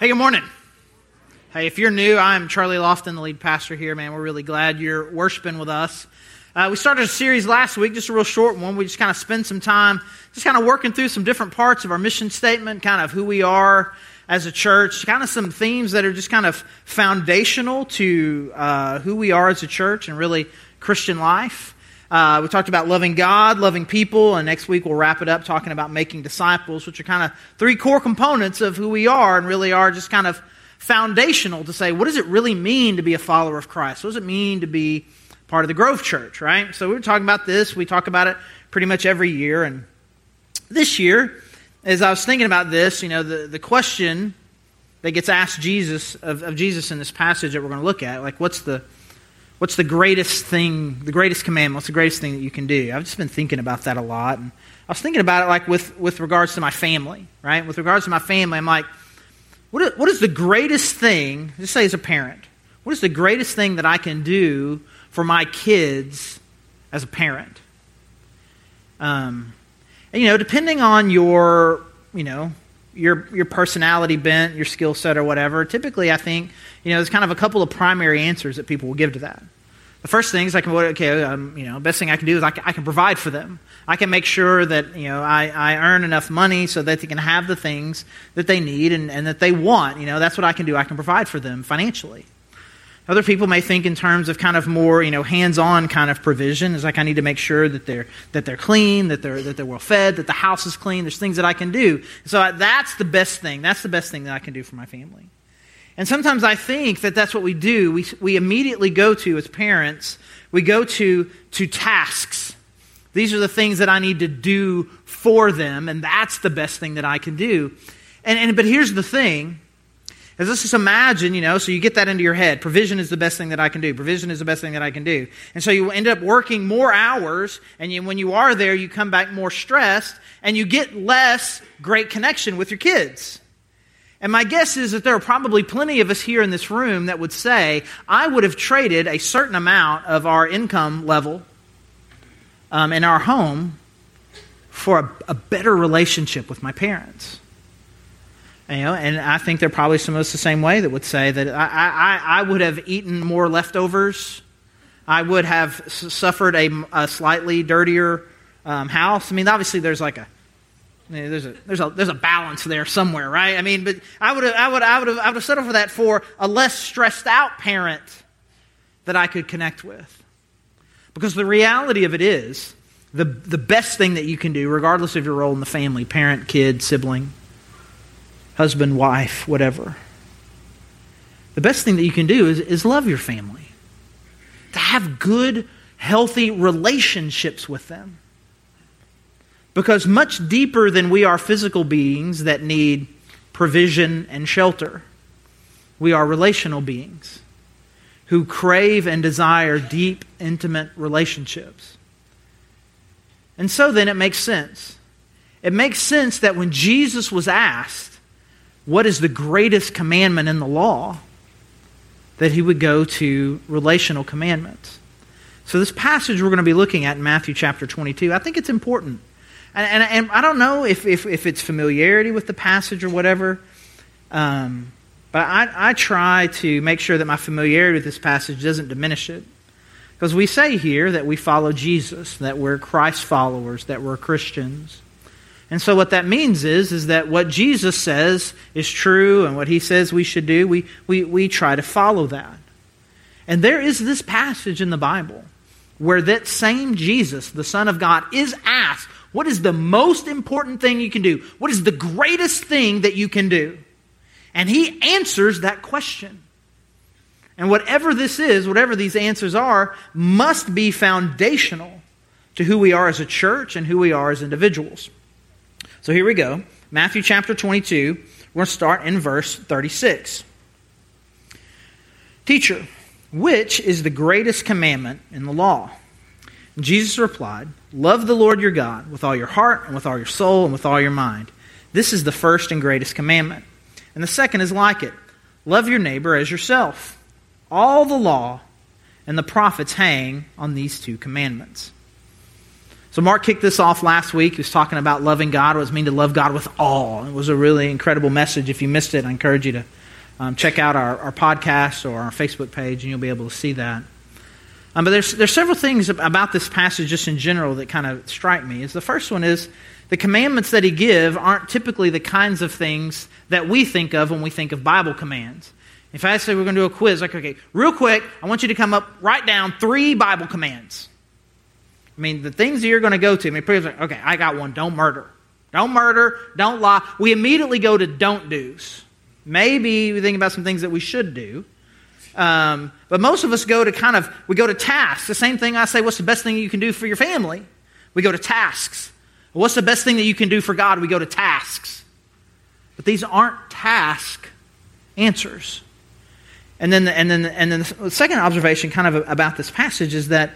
Hey, good morning. Hey, if you're new, I'm Charlie Lofton, the lead pastor here, man. We're really glad you're worshiping with us. Uh, we started a series last week, just a real short one. We just kind of spend some time just kind of working through some different parts of our mission statement, kind of who we are as a church, kind of some themes that are just kind of foundational to uh, who we are as a church and really Christian life. Uh, we talked about loving God, loving people, and next week we'll wrap it up talking about making disciples, which are kind of three core components of who we are and really are just kind of foundational to say, what does it really mean to be a follower of Christ? What does it mean to be part of the Grove Church, right? So we were talking about this. We talk about it pretty much every year. And this year, as I was thinking about this, you know, the, the question that gets asked Jesus of, of Jesus in this passage that we're going to look at, like, what's the What's the greatest thing, the greatest commandment? What's the greatest thing that you can do? I've just been thinking about that a lot. And I was thinking about it like with, with regards to my family, right? With regards to my family, I'm like, what is, what is the greatest thing, just say as a parent, what is the greatest thing that I can do for my kids as a parent? Um, and, you know, depending on your, you know, your your personality bent, your skill set, or whatever. Typically, I think you know there's kind of a couple of primary answers that people will give to that. The first thing is I can okay, um, you know, best thing I can do is I can, I can, provide for them. I can make sure that you know I, I earn enough money so that they can have the things that they need and, and that they want. You know, that's what I can do. I can provide for them financially. Other people may think in terms of kind of more, you know, hands-on kind of provision. Is like I need to make sure that they're that they're clean, that they're that they're well fed, that the house is clean. There's things that I can do. So that's the best thing. That's the best thing that I can do for my family. And sometimes I think that that's what we do. We we immediately go to as parents. We go to to tasks. These are the things that I need to do for them, and that's the best thing that I can do. And, and but here's the thing is let's just imagine, you know, so you get that into your head. Provision is the best thing that I can do. Provision is the best thing that I can do. And so you end up working more hours, and you, when you are there, you come back more stressed, and you get less great connection with your kids. And my guess is that there are probably plenty of us here in this room that would say, I would have traded a certain amount of our income level um, in our home for a, a better relationship with my parents. You know, and I think they're probably some of us the same way that would say that I, I, I would have eaten more leftovers. I would have suffered a, a slightly dirtier um, house. I mean, obviously, there's like a there's a there's a there's a balance there somewhere, right? I mean, but I would have I would I would have I would have settled for that for a less stressed out parent that I could connect with, because the reality of it is the the best thing that you can do, regardless of your role in the family, parent, kid, sibling husband, wife, whatever. The best thing that you can do is, is love your family, to have good, healthy relationships with them. Because much deeper than we are physical beings that need provision and shelter, we are relational beings who crave and desire deep, intimate relationships. And so then it makes sense. It makes sense that when Jesus was asked, what is the greatest commandment in the law, that he would go to relational commandments. So, this passage we're going to be looking at in Matthew chapter 22, I think it's important. And, and, and I don't know if, if, if, it's familiarity with the passage or whatever, um, but I, I try to make sure that my familiarity with this passage doesn't diminish it. Because we say here that we follow Jesus, that we're Christ followers, that we're Christians. And so what that means is, is that what Jesus says is true and what he says we should do, we, we, we try to follow that. And there is this passage in the Bible where that same Jesus, the Son of God, is asked, What is the most important thing you can do? What is the greatest thing that you can do? And he answers that question. And whatever this is, whatever these answers are, must be foundational to who we are as a church and who we are as individuals. So here we go. Matthew chapter 22. We're going to start in verse 36. Teacher, which is the greatest commandment in the law? And Jesus replied, Love the Lord your God with all your heart, and with all your soul, and with all your mind. This is the first and greatest commandment. And the second is like it love your neighbor as yourself. All the law and the prophets hang on these two commandments. So Mark kicked this off last week. He was talking about loving God, what it means to love God with all. It was a really incredible message. If you missed it, I encourage you to um, check out our, our podcast or our Facebook page, and you'll be able to see that. Um, but there's, there's several things about this passage just in general that kind of strike me. Is the first one is the commandments that he give aren't typically the kinds of things that we think of when we think of Bible commands. If I say we're going to do a quiz, like, okay, real quick, I want you to come up, write down three Bible commands. I mean, the things that you're going to go to, I mean, like, okay, I got one. Don't murder. Don't murder. Don't lie. We immediately go to don't do's. Maybe we think about some things that we should do. Um, but most of us go to kind of, we go to tasks. The same thing I say, what's the best thing you can do for your family? We go to tasks. What's the best thing that you can do for God? We go to tasks. But these aren't task answers. And then, the, and then, and then the second observation, kind of about this passage, is that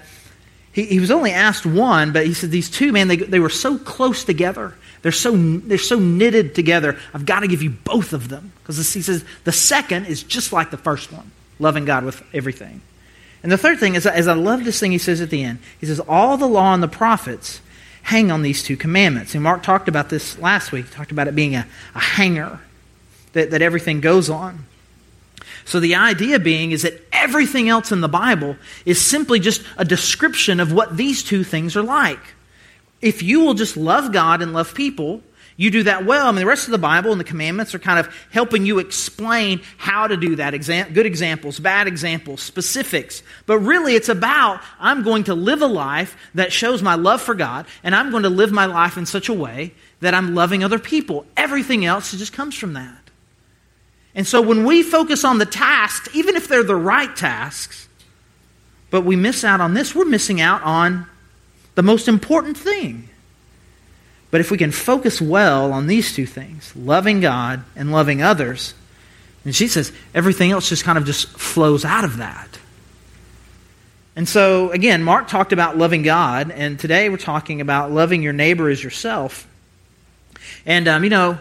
he, he was only asked one, but he said these two, man, they, they were so close together. They're so, they're so knitted together. I've got to give you both of them. Because he says the second is just like the first one, loving God with everything. And the third thing is, as I love this thing he says at the end, he says, All the law and the prophets hang on these two commandments. And Mark talked about this last week. He talked about it being a, a hanger that, that everything goes on. So the idea being is that everything else in the Bible is simply just a description of what these two things are like. If you will just love God and love people, you do that well. I mean, the rest of the Bible and the commandments are kind of helping you explain how to do that. Good examples, bad examples, specifics. But really, it's about I'm going to live a life that shows my love for God, and I'm going to live my life in such a way that I'm loving other people. Everything else just comes from that. And so when we focus on the tasks, even if they're the right tasks, but we miss out on this, we're missing out on the most important thing. But if we can focus well on these two things, loving God and loving others, and she says everything else just kind of just flows out of that. And so, again, Mark talked about loving God, and today we're talking about loving your neighbor as yourself. And, um, you know,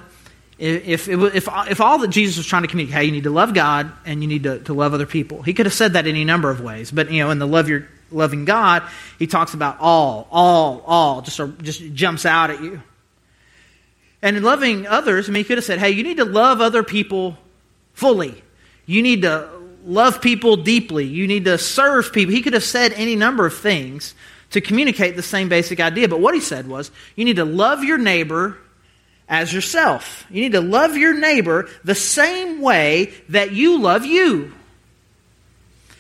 if, if, if all that Jesus was trying to communicate, hey, you need to love God and you need to, to love other people. He could have said that any number of ways. But, you know, in the love your loving God, he talks about all, all, all, just, just jumps out at you. And in loving others, I mean, he could have said, hey, you need to love other people fully. You need to love people deeply. You need to serve people. He could have said any number of things to communicate the same basic idea. But what he said was, you need to love your neighbor as yourself. You need to love your neighbor the same way that you love you.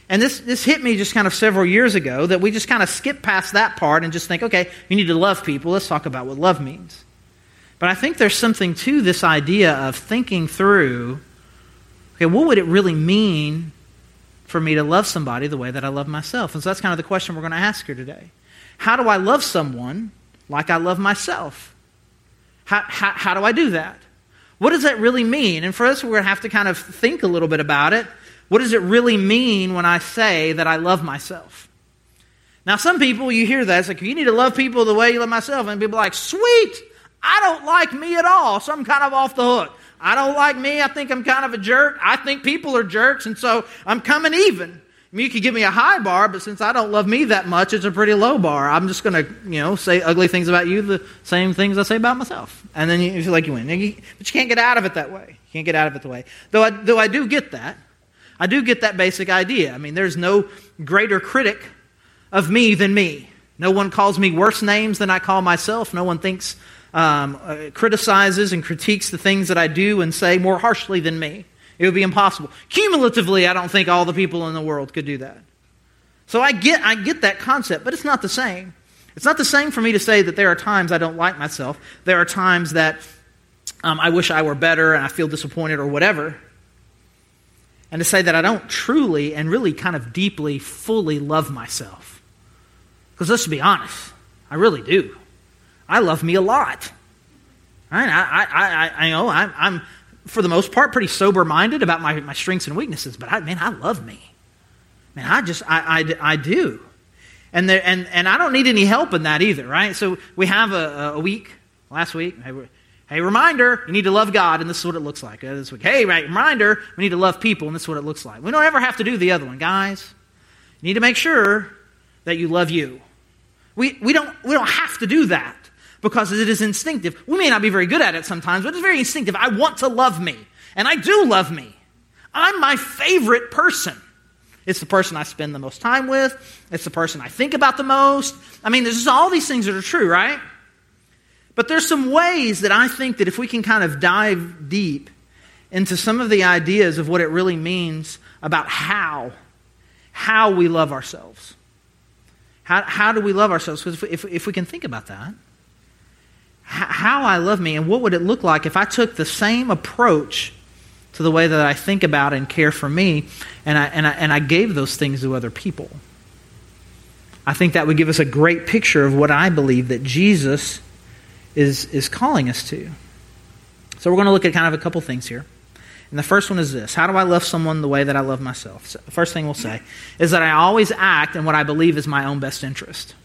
And this, this hit me just kind of several years ago that we just kind of skip past that part and just think, okay, you need to love people. Let's talk about what love means. But I think there's something to this idea of thinking through, okay, what would it really mean for me to love somebody the way that I love myself? And so that's kind of the question we're going to ask her today. How do I love someone like I love myself? How, how, how do I do that? What does that really mean? And for us, we're going to have to kind of think a little bit about it. What does it really mean when I say that I love myself? Now, some people, you hear that, it's like, you need to love people the way you love myself. And people are like, sweet, I don't like me at all, so I'm kind of off the hook. I don't like me, I think I'm kind of a jerk. I think people are jerks, and so I'm coming even. I mean, you could give me a high bar, but since I don't love me that much, it's a pretty low bar. I'm just going to, you know, say ugly things about you, the same things I say about myself. And then you feel like you win. but you can't get out of it that way. You can't get out of it the way. Though I, though I do get that. I do get that basic idea. I mean, there's no greater critic of me than me. No one calls me worse names than I call myself. No one thinks, um, uh, criticizes and critiques the things that I do and say more harshly than me. It would be impossible. Cumulatively, I don't think all the people in the world could do that. So I get, I get that concept, but it's not the same. It's not the same for me to say that there are times I don't like myself. There are times that um, I wish I were better and I feel disappointed or whatever. And to say that I don't truly and really kind of deeply, fully love myself. Because let's be honest, I really do. I love me a lot. Right? I, I, I, I know I'm, I'm, for the most part, pretty sober minded about my, my strengths and weaknesses, but I, man, I love me. Man, I just, I, I, I do. And, there, and, and I don't need any help in that either, right? So we have a, a week, last week, hey, hey, reminder, you need to love God, and this is what it looks like. Uh, this week, hey, right, reminder, we need to love people, and this is what it looks like. We don't ever have to do the other one, guys. You need to make sure that you love you. We, we, don't, we don't have to do that because it is instinctive. We may not be very good at it sometimes, but it's very instinctive. I want to love me, and I do love me. I'm my favorite person. It's the person I spend the most time with. It's the person I think about the most. I mean, there's all these things that are true, right? But there's some ways that I think that if we can kind of dive deep into some of the ideas of what it really means about how, how we love ourselves. How, how do we love ourselves? Because if, if, if we can think about that, how I love me and what would it look like if I took the same approach to the way that I think about and care for me, and I, and I, and I gave those things to other people. I think that would give us a great picture of what I believe that Jesus is, is calling us to. So we're going to look at kind of a couple things here. And the first one is this How do I love someone the way that I love myself? So the first thing we'll say is that I always act in what I believe is my own best interest.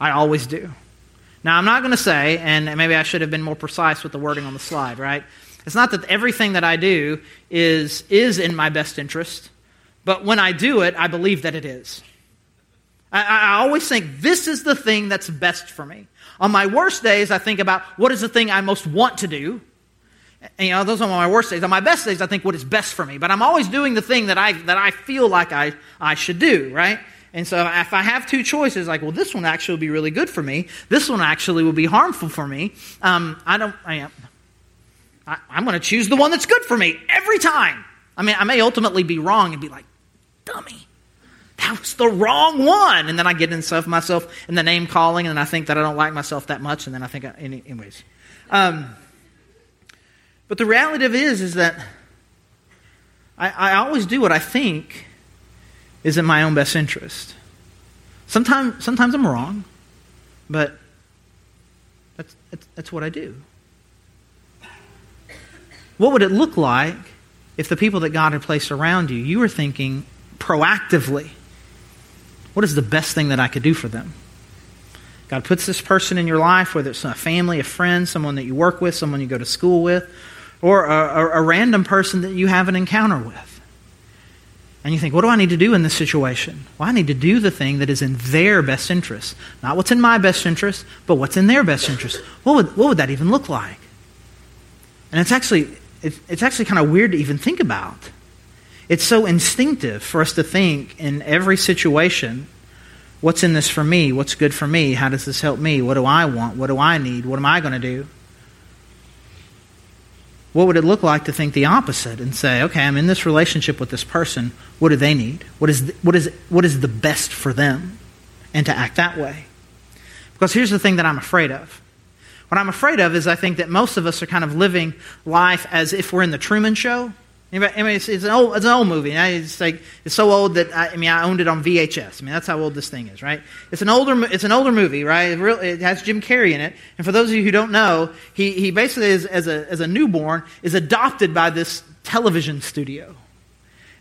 I always do. Now, I'm not going to say, and maybe I should have been more precise with the wording on the slide, right? It's not that everything that I do is, is in my best interest, but when I do it, I believe that it is. I, I always think this is the thing that's best for me. On my worst days, I think about what is the thing I most want to do. And, you know, those are my worst days. On my best days, I think what is best for me. But I'm always doing the thing that I, that I feel like I, I should do, right? And so if I have two choices, like, well, this one actually will be really good for me, this one actually will be harmful for me, um, I don't, I, I, I'm going to choose the one that's good for me every time. I mean, I may ultimately be wrong and be like, dummy. That was the wrong one. And then I get into myself in the name calling, and I think that I don't like myself that much, and then I think, I, anyways. Um, but the reality of it is, is that I, I always do what I think is in my own best interest. Sometimes, sometimes I'm wrong, but that's, that's, that's what I do. What would it look like if the people that God had placed around you, you were thinking proactively, what is the best thing that I could do for them? God puts this person in your life, whether it's a family, a friend, someone that you work with, someone you go to school with, or a, a, a random person that you have an encounter with. And you think, what do I need to do in this situation? Well, I need to do the thing that is in their best interest. Not what's in my best interest, but what's in their best interest. What would, what would that even look like? And it's actually, it's actually kind of weird to even think about. It's so instinctive for us to think in every situation what's in this for me? What's good for me? How does this help me? What do I want? What do I need? What am I going to do? What would it look like to think the opposite and say, okay, I'm in this relationship with this person. What do they need? What is, the, what is, what is the best for them? And to act that way. Because here's the thing that I'm afraid of what I'm afraid of is I think that most of us are kind of living life as if we're in the Truman Show. Anybody, I mean, it's, it's, an old, it's an old movie. It's like it's so old that I, I, mean I owned it on VHS. I mean that's how old this thing is, right? It's an older it's an older movie, right? It, really, it has Jim Carrey in it. And for those of you who don't know, he he basically is as a as a newborn is adopted by this television studio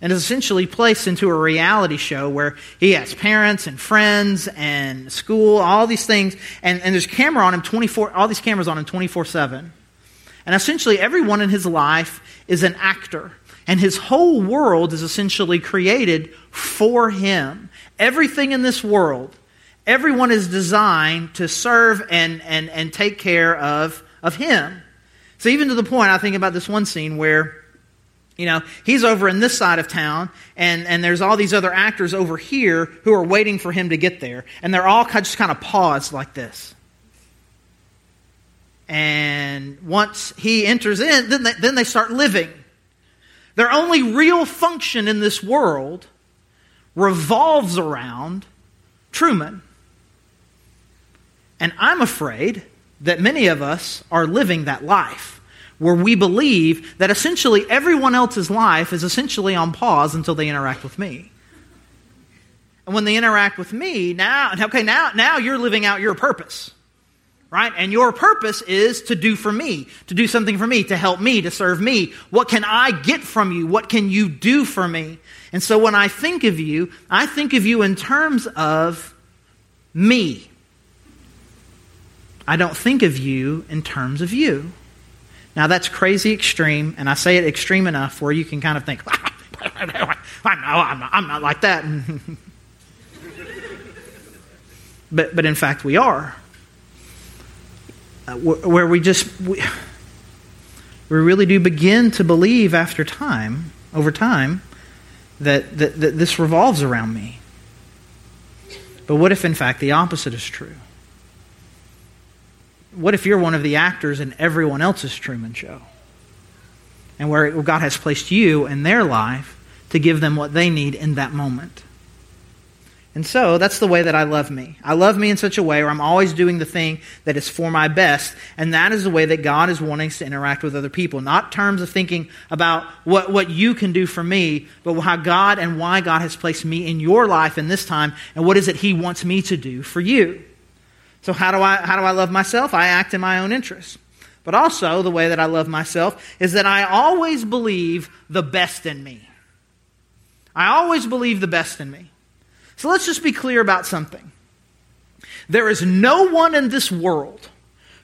and is essentially placed into a reality show where he has parents and friends and school, all these things, and, and there's camera on him 24, all these cameras on him 24 7. And essentially, everyone in his life is an actor. And his whole world is essentially created for him. Everything in this world, everyone is designed to serve and, and, and take care of, of him. So, even to the point, I think about this one scene where you know, he's over in this side of town, and, and there's all these other actors over here who are waiting for him to get there. And they're all just kind of paused like this. And once he enters in, then they, then they start living. Their only real function in this world revolves around Truman. And I'm afraid that many of us are living that life where we believe that essentially everyone else's life is essentially on pause until they interact with me. And when they interact with me, now, okay, now, now you're living out your purpose, right? And your purpose is to do for me, to do something for me, to help me, to serve me. What can I get from you? What can you do for me? And so when I think of you, I think of you in terms of me. I don't think of you in terms of you. Now, that's crazy extreme, and I say it extreme enough where you can kind of think, I know, I'm not, I'm not like that. but, but in fact we are. Uh, where we just, we, we really do begin to believe after time, over time, that, that, that this revolves around me. But what if, in fact, the opposite is true? What if you're one of the actors in everyone else's Truman Show? And where God has placed you in their life to give them what they need in that moment. And so that's the way that I love me. I love me in such a way where I'm always doing the thing that is for my best. And that is the way that God is wanting us to interact with other people. Not terms of thinking about what, what you can do for me, but how God and why God has placed me in your life in this time and what is it He wants me to do for you. So how do I, how do I love myself? I act in my own interest. But also, the way that I love myself is that I always believe the best in me. I always believe the best in me. So let's just be clear about something. There is no one in this world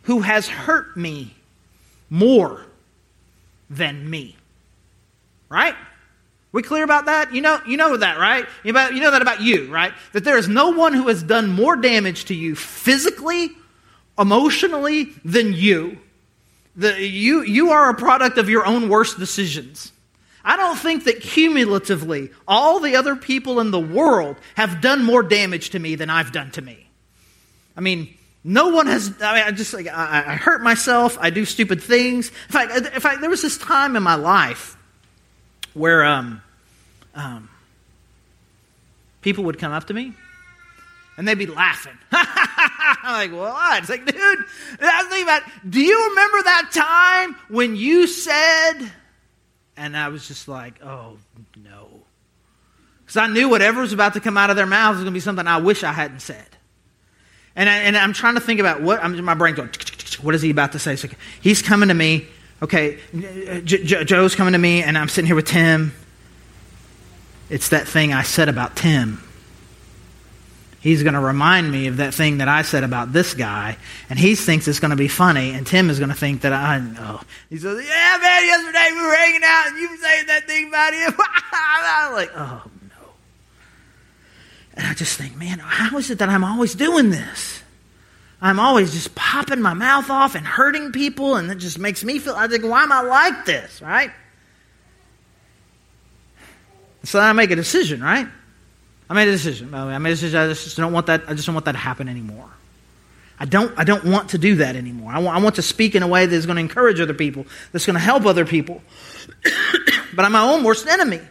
who has hurt me more than me. Right? We clear about that? You know, you know that, right? You know, that about you, right? That there is no one who has done more damage to you physically, emotionally than you. The, you. You are a product of your own worst decisions. I don't think that cumulatively all the other people in the world have done more damage to me than I've done to me. I mean, no one has. I mean, I just like I, I hurt myself. I do stupid things. In fact, in fact, there was this time in my life where um, um, people would come up to me and they'd be laughing. I'm like, what? It's like, dude, I was about. Do you remember that time when you said? And I was just like, oh, no. Because I knew whatever was about to come out of their mouths was going to be something I wish I hadn't said. And, I, and I'm trying to think about what, I'm, my brain going, what is he about to say? So he's coming to me. Okay, Joe's coming to me, and I'm sitting here with Tim. It's that thing I said about Tim he's going to remind me of that thing that I said about this guy, and he thinks it's going to be funny, and Tim is going to think that I know. He says, "Yeah, man, yesterday we were hanging out, and you were saying that thing about him." I'm like, "Oh no!" And I just think, man, how is it that I'm always doing this? I'm always just popping my mouth off and hurting people, and it just makes me feel. I think, why am I like this, right? So I make a decision, right? I made a decision. I made a decision. I just don't want that. I just don't want that to happen anymore. I don't. I don't want to do that anymore. I want, I want to speak in a way that is going to encourage other people. That's going to help other people. but I'm my own worst enemy.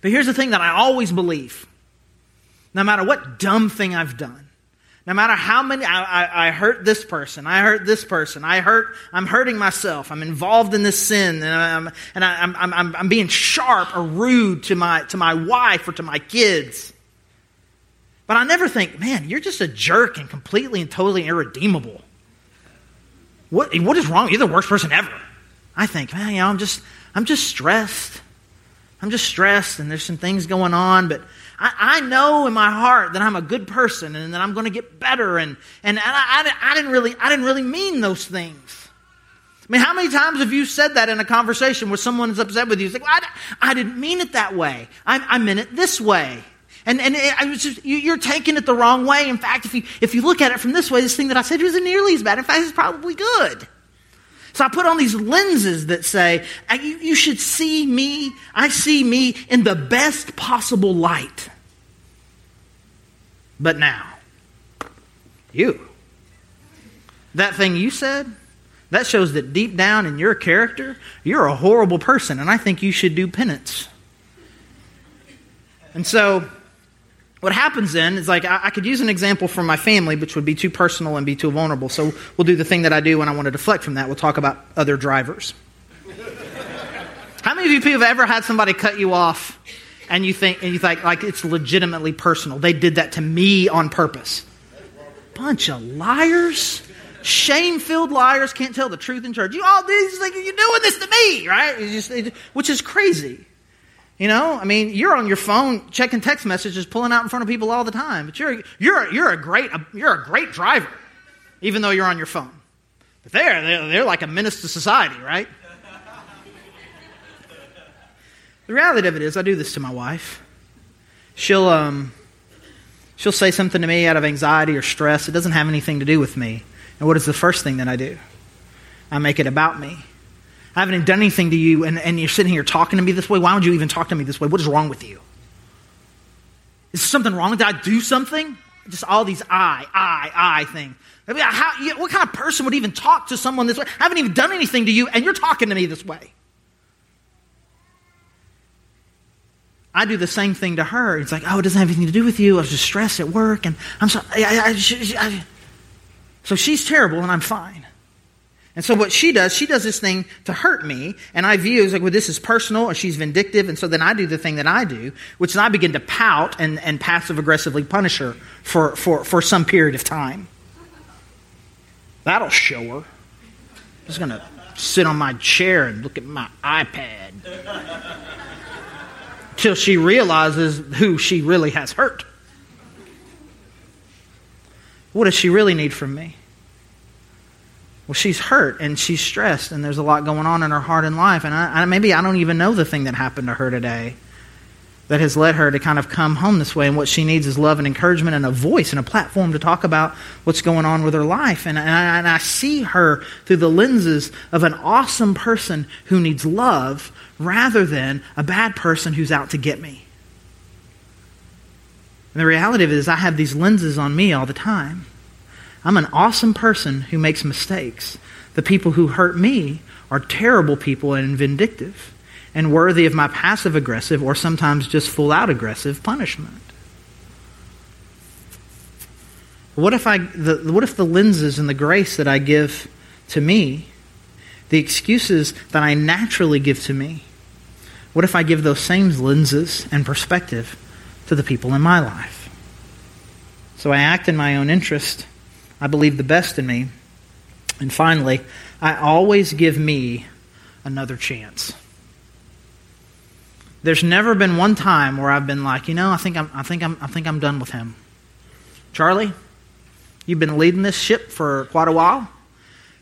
But here's the thing that I always believe: no matter what dumb thing I've done, no matter how many, I, I, I, hurt this person, I hurt this person, I hurt, I'm hurting myself, I'm involved in this sin, and I'm, and I, I'm, I'm, I'm being sharp or rude to my, to my wife or to my kids. But I never think, man, you're just a jerk and completely and totally irredeemable. What, what is wrong? You're the worst person ever. I think, man, you know, I'm just, I'm just stressed. I'm just stressed and there's some things going on, but I, I know in my heart that I'm a good person and that I'm going to get better. And, and I, I, I, didn't really, I didn't really mean those things. I mean, how many times have you said that in a conversation where someone is upset with you? It's like, well, I, I didn't mean it that way. I, I meant it this way. And, and it, just, you, are taking it the wrong way. In fact, if you, if you look at it from this way, this thing that I said wasn't nearly as bad. In fact, it's probably good. So I put on these lenses that say, uh, you, you should see me, I see me in the best possible light. But now, you, that thing you said, that shows that deep down in your character, you're a horrible person, and I think you should do penance. And so, what happens then is like I, I, could use an example from my family, which would be too personal and be too vulnerable. So we'll do the thing that I do when I want to deflect from that. We'll talk about other drivers. How many of you people have ever had somebody cut you off and you think and you think like it's legitimately personal? They did that to me on purpose. Bunch of liars. Shame-filled liars can't tell the truth in church. You all this, like you're doing this to me, right? Just, which is crazy. You know, I mean, you're on your phone checking text messages, pulling out in front of people all the time. But you're you're you're a great you're a great driver, even though you're on your phone. But they're they're, they're like a menace to society, right? the reality of it is, I do this to my wife. She'll um, She'll say something to me out of anxiety or stress. It doesn't have anything to do with me. And what is the first thing that I do? I make it about me. I haven't done anything to you, and, and you're sitting here talking to me this way. Why would you even talk to me this way? What is wrong with you? Is something wrong? Did I do something? Just all these I, I, I things. I mean, how, what kind of person would even talk to someone this way? I haven't even done anything to you, and you're talking to me this way. I do the same thing to her. It's like, oh, it doesn't have anything to do with you. I was just stressed at work, and I'm. I, I, I, so she's terrible, and I'm fine. And so what she does, she does this thing to hurt me, and I view it as like, well, this is personal, or she's vindictive, and so then I do the thing that I do, which is I begin to pout and, and passive aggressively punish her for, for, for some period of time. That'll show her. I'm just gonna sit on my chair and look at my iPad till she realizes who she really has hurt. What does she really need from me? Well, she's hurt and she's stressed, and there's a lot going on in her heart and life. And I, I, maybe I don't even know the thing that happened to her today that has led her to kind of come home this way. And what she needs is love and encouragement and a voice and a platform to talk about what's going on with her life. And, and, I, and I see her through the lenses of an awesome person who needs love rather than a bad person who's out to get me. And the reality of it is, I have these lenses on me all the time. I'm an awesome person who makes mistakes. The people who hurt me are terrible people and vindictive and worthy of my passive aggressive or sometimes just full out aggressive punishment. What if, I, the, what if the lenses and the grace that I give to me, the excuses that I naturally give to me, what if I give those same lenses and perspective to the people in my life? So I act in my own interest I believe the best in me. And finally, I always give me another chance. There's never been one time where I've been like, you know, I think I'm, I think I'm, I think I'm done with him. Charlie, you've been leading this ship for quite a while.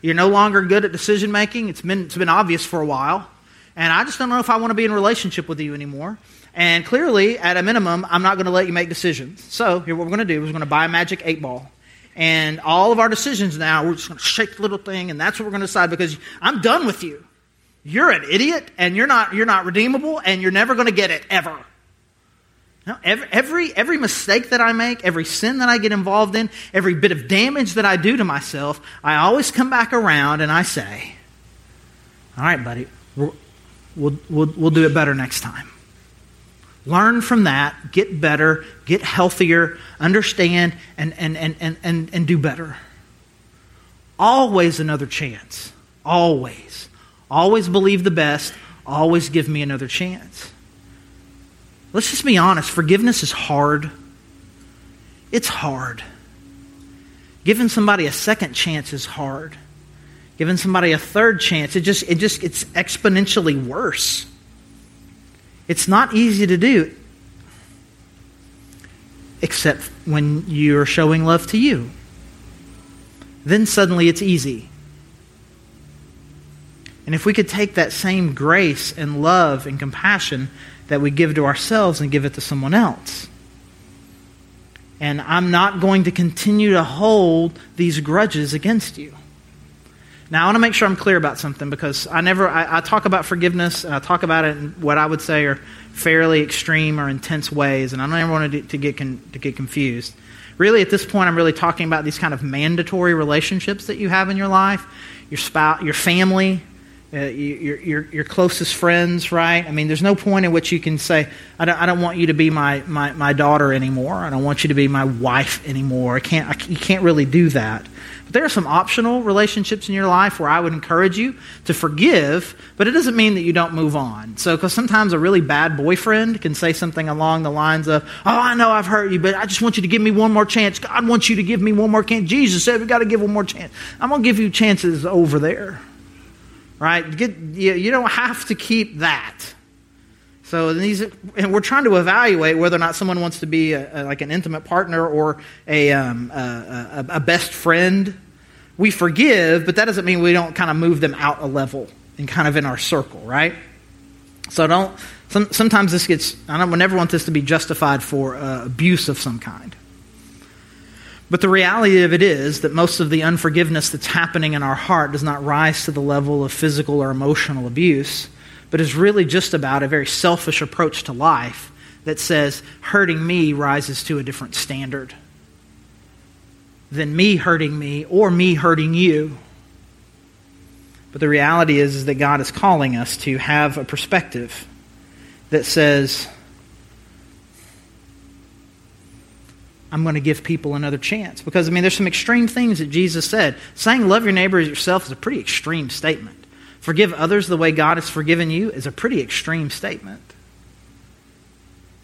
You're no longer good at decision making. It's been, it's been obvious for a while. And I just don't know if I want to be in a relationship with you anymore. And clearly, at a minimum, I'm not going to let you make decisions. So, here what we're going to do is we're going to buy a magic eight ball. And all of our decisions now, we're just going to shake the little thing, and that's what we're going to decide because I'm done with you. You're an idiot, and you're not, you're not redeemable, and you're never going to get it, ever. Now, every, every, mistake that I make, every sin that I get involved in, every bit of damage that I do to myself, I always come back around and I say, All right, buddy, we'll, we'll, we'll do it better next time. Learn from that, get better, get healthier, understand, and, and, and, and, and, and do better. Always another chance. Always. Always believe the best. Always give me another chance. Let's just be honest forgiveness is hard. It's hard. Giving somebody a second chance is hard. Giving somebody a third chance, it just, it just gets exponentially worse. It's not easy to do, except when you're showing love to you. Then suddenly it's easy. And if we could take that same grace and love and compassion that we give to ourselves and give it to someone else. And I'm not going to continue to hold these grudges against you. Now, I want to make sure I'm clear about something because I never, I, I, talk about forgiveness and I talk about it in what I would say are fairly extreme or intense ways, and I don't ever want to, to, get, con, to get confused. Really, at this point, I'm really talking about these kind of mandatory relationships that you have in your life, your spouse, your family, uh, your, your, your closest friends, right? I mean, there's no point in which you can say, I don't, I don't want you to be my, my, my daughter anymore. I don't want you to be my wife anymore. I can't, I, you can't really do that. But there are some optional relationships in your life where I would encourage you to forgive, but it doesn't mean that you don't move on. So, because sometimes a really bad boyfriend can say something along the lines of, Oh, I know I've hurt you, but I just want you to give me one more chance. God wants you to give me one more chance. Jesus said we got to give one more chance. I'm going to give you chances over there right? Get, you, you don't have to keep that. So these, and we're trying to evaluate whether or not someone wants to be a, a, like an intimate partner or a, um, a, a, best friend. We forgive, but that doesn't mean we don't kind of move them out a level and kind of in our circle, right? So don't. Some, sometimes this gets. I don't We never want this to be justified for uh, abuse of some kind. But the reality of it is that most of the unforgiveness that's happening in our heart does not rise to the level of physical or emotional abuse, but is really just about a very selfish approach to life that says hurting me rises to a different standard than me hurting me or me hurting you. But the reality is, is that God is calling us to have a perspective that says, I'm going to give people another chance. Because, I mean, there's some extreme things that Jesus said. Saying love your neighbor as yourself is a pretty extreme statement. Forgive others the way God has forgiven you is a pretty extreme statement.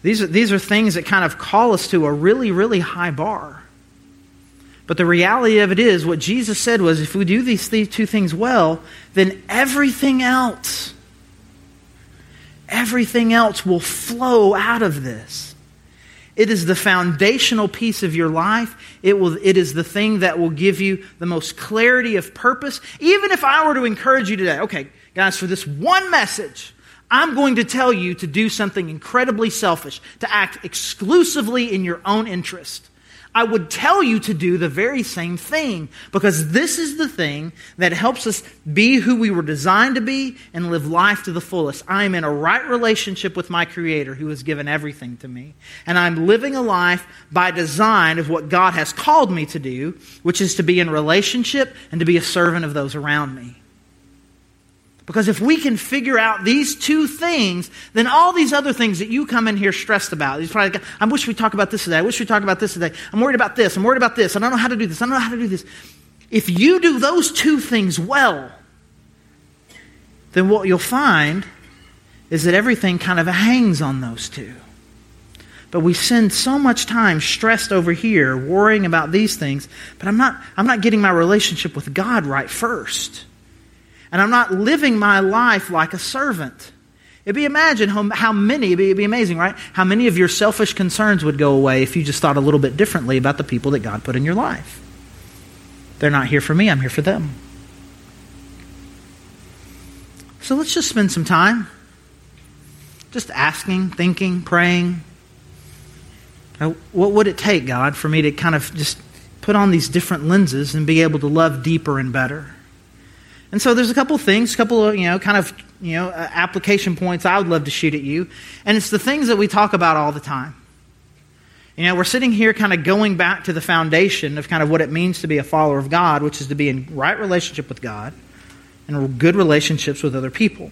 These are, these are things that kind of call us to a really, really high bar. But the reality of it is, what Jesus said was if we do these two things well, then everything else, everything else will flow out of this. It is the foundational piece of your life. It, will, it is the thing that will give you the most clarity of purpose. Even if I were to encourage you today, okay, guys, for this one message, I'm going to tell you to do something incredibly selfish, to act exclusively in your own interest. I would tell you to do the very same thing because this is the thing that helps us be who we were designed to be and live life to the fullest. I am in a right relationship with my Creator who has given everything to me. And I'm living a life by design of what God has called me to do, which is to be in relationship and to be a servant of those around me. Because if we can figure out these two things, then all these other things that you come in here stressed about, probably, I wish we talk about this today. I wish we talk about this today. I'm worried about this. I'm worried about this. I don't know how to do this. I don't know how to do this. If you do those two things well, then what you'll find is that everything kind of hangs on those two. But we spend so much time stressed over here, worrying about these things, but I'm not, I'm not getting my relationship with God right first and I'm not living my life like a servant. It'd be imagine how, how many, it'd be, it'd be amazing, right? How many of your selfish concerns would go away if you just thought a little bit differently about the people that God put in your life. They're not here for me, I'm here for them. So let's just spend some time just asking, thinking, praying. Uh, what would it take, God, for me to kind of just put on these different lenses and be able to love deeper and better? And so there's a couple things, a couple of, you know, kind of, you know, uh, application points I would love to shoot at you. And it's the things that we talk about all the time. You know, we're sitting here kind of going back to the foundation of kind of what it means to be a follower of God, which is to be in right relationship with God and good relationships with other people.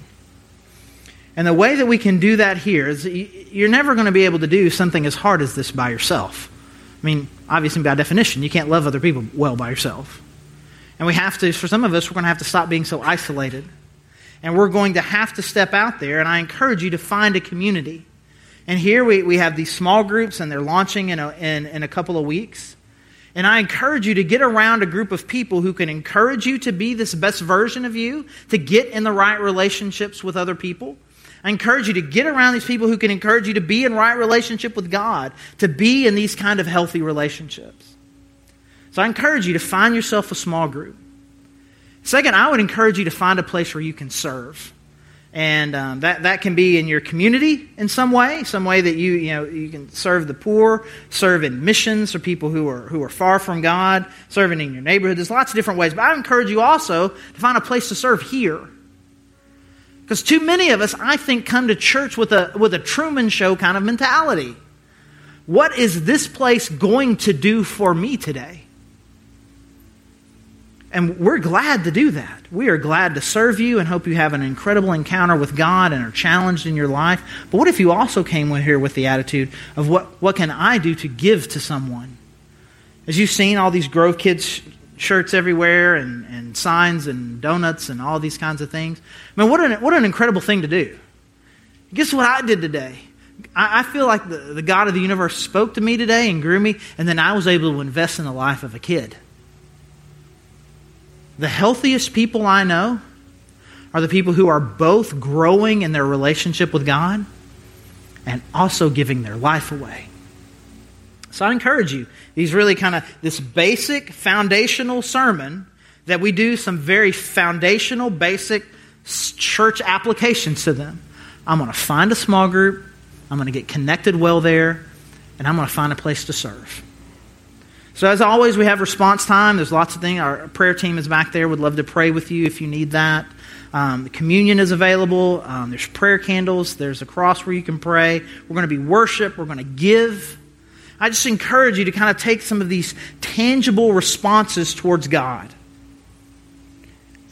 And the way that we can do that here is you're never going to be able to do something as hard as this by yourself. I mean, obviously, by definition, you can't love other people well by yourself. And we have to, for some of us, we're going to have to stop being so isolated. And we're going to have to step out there. And I encourage you to find a community. And here we, we have these small groups, and they're launching in a, in, in a couple of weeks. And I encourage you to get around a group of people who can encourage you to be this best version of you, to get in the right relationships with other people. I encourage you to get around these people who can encourage you to be in right relationship with God, to be in these kind of healthy relationships. So I encourage you to find yourself a small group. Second, I would encourage you to find a place where you can serve. And um, that, that can be in your community in some way, some way that you, you, know, you can serve the poor, serve in missions for people who are, who are far from God, serving in your neighborhood. There's lots of different ways. But I encourage you also to find a place to serve here. Because too many of us, I think, come to church with a, with a Truman Show kind of mentality. What is this place going to do for me today? And we're glad to do that. We are glad to serve you and hope you have an incredible encounter with God and are challenged in your life. But what if you also came here with the attitude of what, what can I do to give to someone? As you've seen all these Grove Kids shirts everywhere and, and signs and donuts and all these kinds of things. I mean, what an, what an incredible thing to do. Guess what I did today? I, I feel like the, the God of the universe spoke to me today and grew me, and then I was able to invest in the life of a kid. The healthiest people I know are the people who are both growing in their relationship with God and also giving their life away. So I encourage you, these really kind of this basic foundational sermon that we do some very foundational, basic church applications to them. I'm going to find a small group, I'm going to get connected well there, and I'm going to find a place to serve. So, as always, we have response time. There's lots of things. Our prayer team is back there. Would love to pray with you if you need that. Um, the communion is available. Um, there's prayer candles. There's a cross where you can pray. We're going to be worship. We're going to give. I just encourage you to kind of take some of these tangible responses towards God.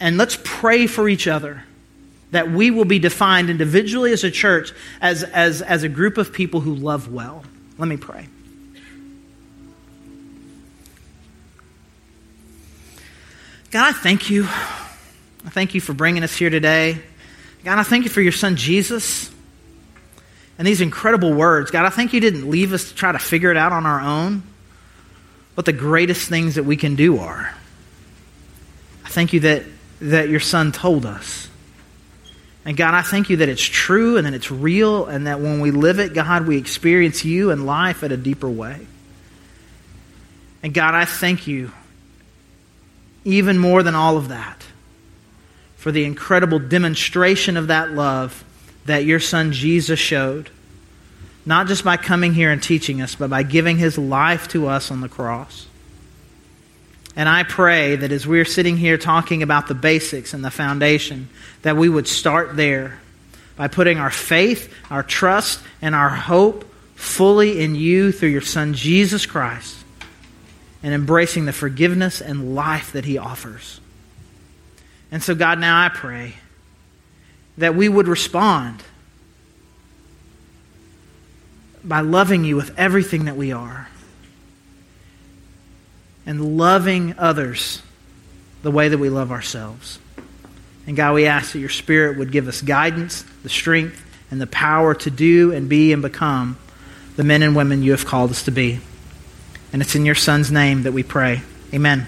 And let's pray for each other that we will be defined individually as a church as, as, as a group of people who love well. Let me pray. God, I thank you. I thank you for bringing us here today. God, I thank you for your son Jesus and these incredible words. God, I thank you didn't leave us to try to figure it out on our own, but the greatest things that we can do are. I thank you that, that your son told us. And God, I thank you that it's true and that it's real, and that when we live it, God, we experience you and life at a deeper way. And God, I thank you even more than all of that, for the incredible demonstration of that love that your son Jesus showed, not just by coming here and teaching us, but by giving his life to us on the cross. And I pray that as we're sitting here talking about the basics and the foundation, that we would start there by putting our faith, our trust, and our hope fully in you through your Son, Jesus Christ and embracing the forgiveness and life that He offers. And so, God, now I pray that we would respond by loving you with everything that we are and loving others the way that we love ourselves. And God, we ask that your Spirit would give us guidance, the strength, and the power to do and be and become the men and women you have called us to be. And it's in your Son's name that we pray. Amen.